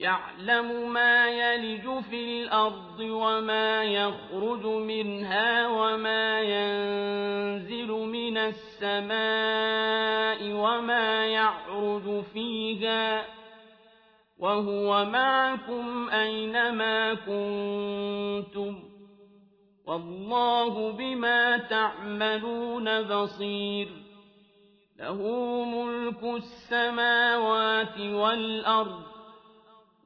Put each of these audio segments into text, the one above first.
يعلم ما يلج في الأرض وما يخرج منها وما ينزل من السماء وما يعرج فيها وهو معكم أينما كنتم والله بما تعملون بصير له ملك السماوات والأرض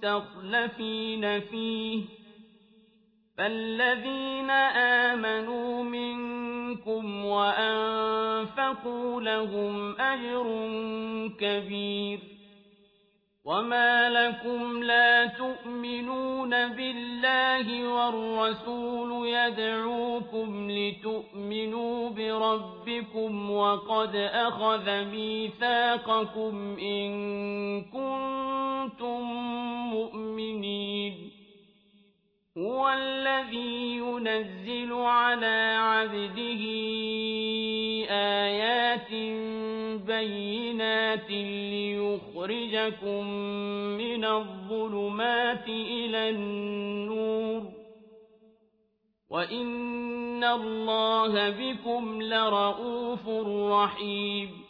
مستخلفين فيه فالذين آمنوا منكم وأنفقوا لهم أجر كبير وما لكم لا تؤمنون بالله والرسول يدعوكم لتؤمنوا بربكم وقد أخذ ميثاقكم إن كنتم مؤمنين هو الذي ينزل على عبده آيات بينات ليخرجكم من الظلمات إلى النور وإن الله بكم لرءوف رحيم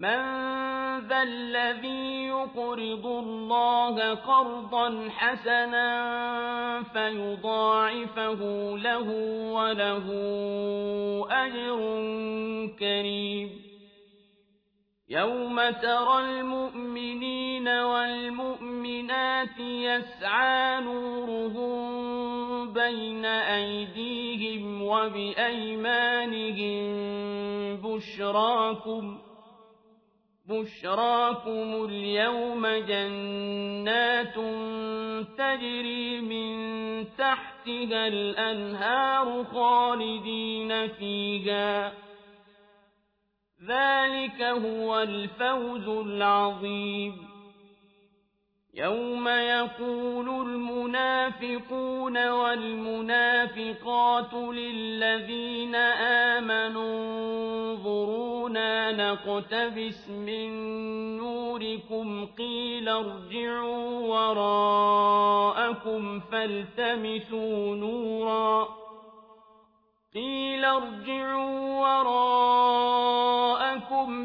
من ذا الذي يقرض الله قرضا حسنا فيضاعفه له وله أجر كريم. يوم ترى المؤمنين والمؤمنات يسعى نورهم بين أيديهم وبأيمانهم بشراكم بشراكم اليوم جنات تجري من تحتها الأنهار خالدين فيها ذلك هو الفوز العظيم يوم يقول المنافقون والمنافقات للذين آمنوا انظرونا نقتبس من نوركم قيل ارجعوا وراءكم فالتمسوا نورا قيل ارجعوا وراءكم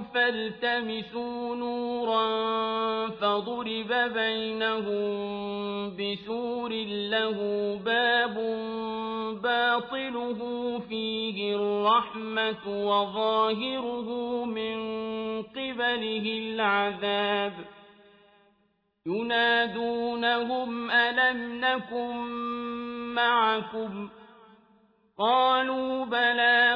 فالتمسوا نورا فضرب بينهم بسور له باب باطله فيه الرحمة وظاهره من قبله العذاب ينادونهم ألم نكن معكم قالوا بلى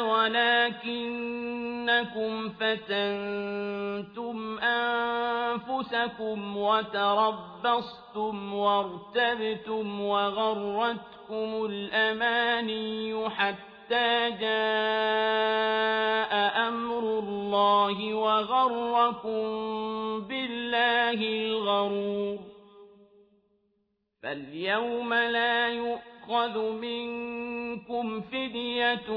ولكنكم فتنتم أنفسكم وتربصتم وارتبتم وغرتكم الأماني حتى جاء أمر الله وغركم بالله الغرور. فاليوم لا يؤخذ منكم فدية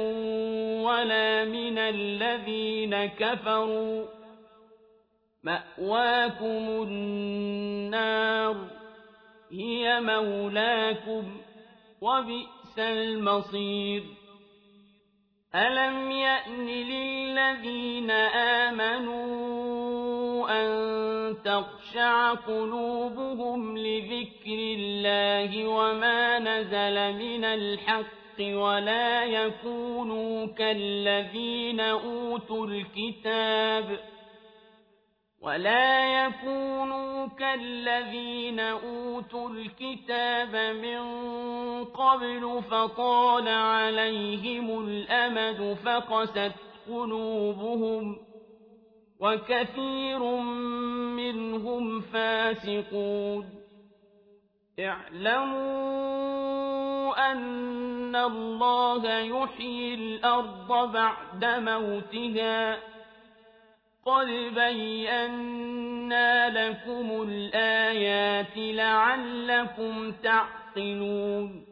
ولا من الذين كفروا مأواكم النار هي مولاكم وبئس المصير. ألم يأن للذين آمنوا أن تخشع قلوبهم لذكر الله وما نزل من الحق ولا يكونوا كالذين أوتوا الكتاب ولا يكونوا كالذين أوتوا الكتاب من قبل فطال عليهم الأمد فقست قلوبهم وكثير منهم فاسقون. اعلموا أن الله يحيي الأرض بعد موتها. قد بينا لكم الآيات لعلكم تعقلون.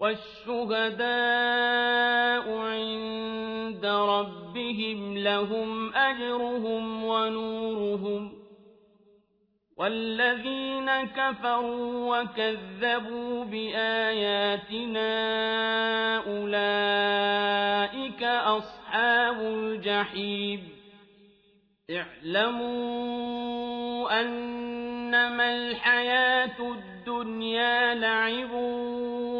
والشهداء عند ربهم لهم أجرهم ونورهم والذين كفروا وكذبوا بآياتنا أولئك أصحاب الجحيم اعلموا أنما الحياة الدنيا لعب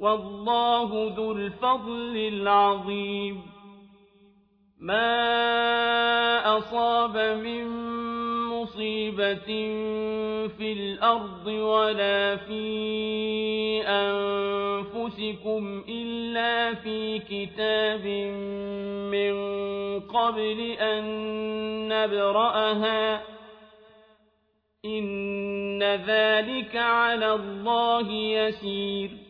والله ذو الفضل العظيم. ما أصاب من مصيبة في الأرض ولا في أنفسكم إلا في كتاب من قبل أن نبرأها. إن ذلك على الله يسير.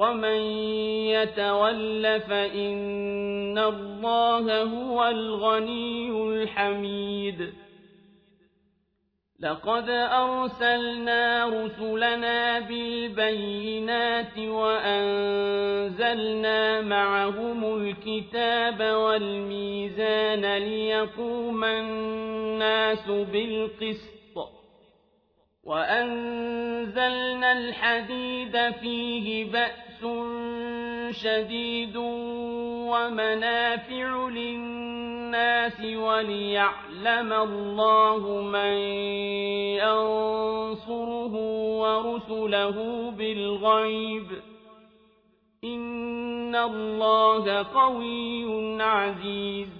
ومن يتول فإن الله هو الغني الحميد لقد أرسلنا رسلنا بالبينات وأنزلنا معهم الكتاب والميزان ليقوم الناس بالقسط وأنزلنا الحديد فيه بأس شديد ومنافع للناس وليعلم الله من ينصره ورسله بالغيب. إن الله قوي عزيز.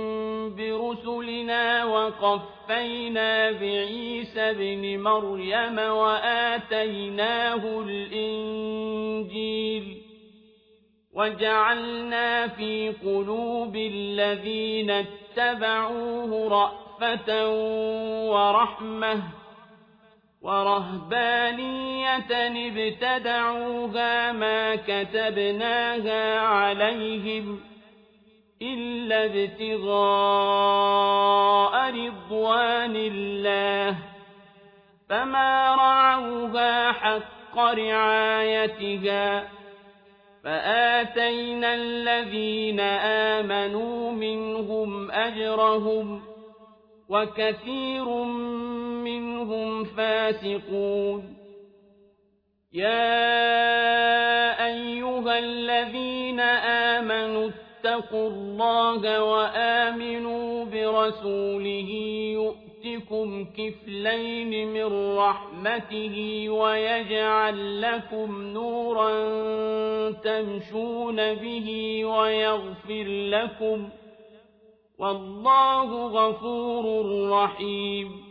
وقفينا بعيسى بن مريم وآتيناه الإنجيل وجعلنا في قلوب الذين اتبعوه رأفة ورحمة ورهبانية ابتدعوها ما كتبناها عليهم إلا ابتغاء رضوان الله فما رعوها حق رعايتها فآتينا الذين آمنوا منهم أجرهم وكثير منهم فاسقون. يا أيها الذين آمنوا اتقوا الله وآمنوا برسوله يؤتكم كفلين من رحمته ويجعل لكم نورا تمشون به ويغفر لكم. والله غفور رحيم.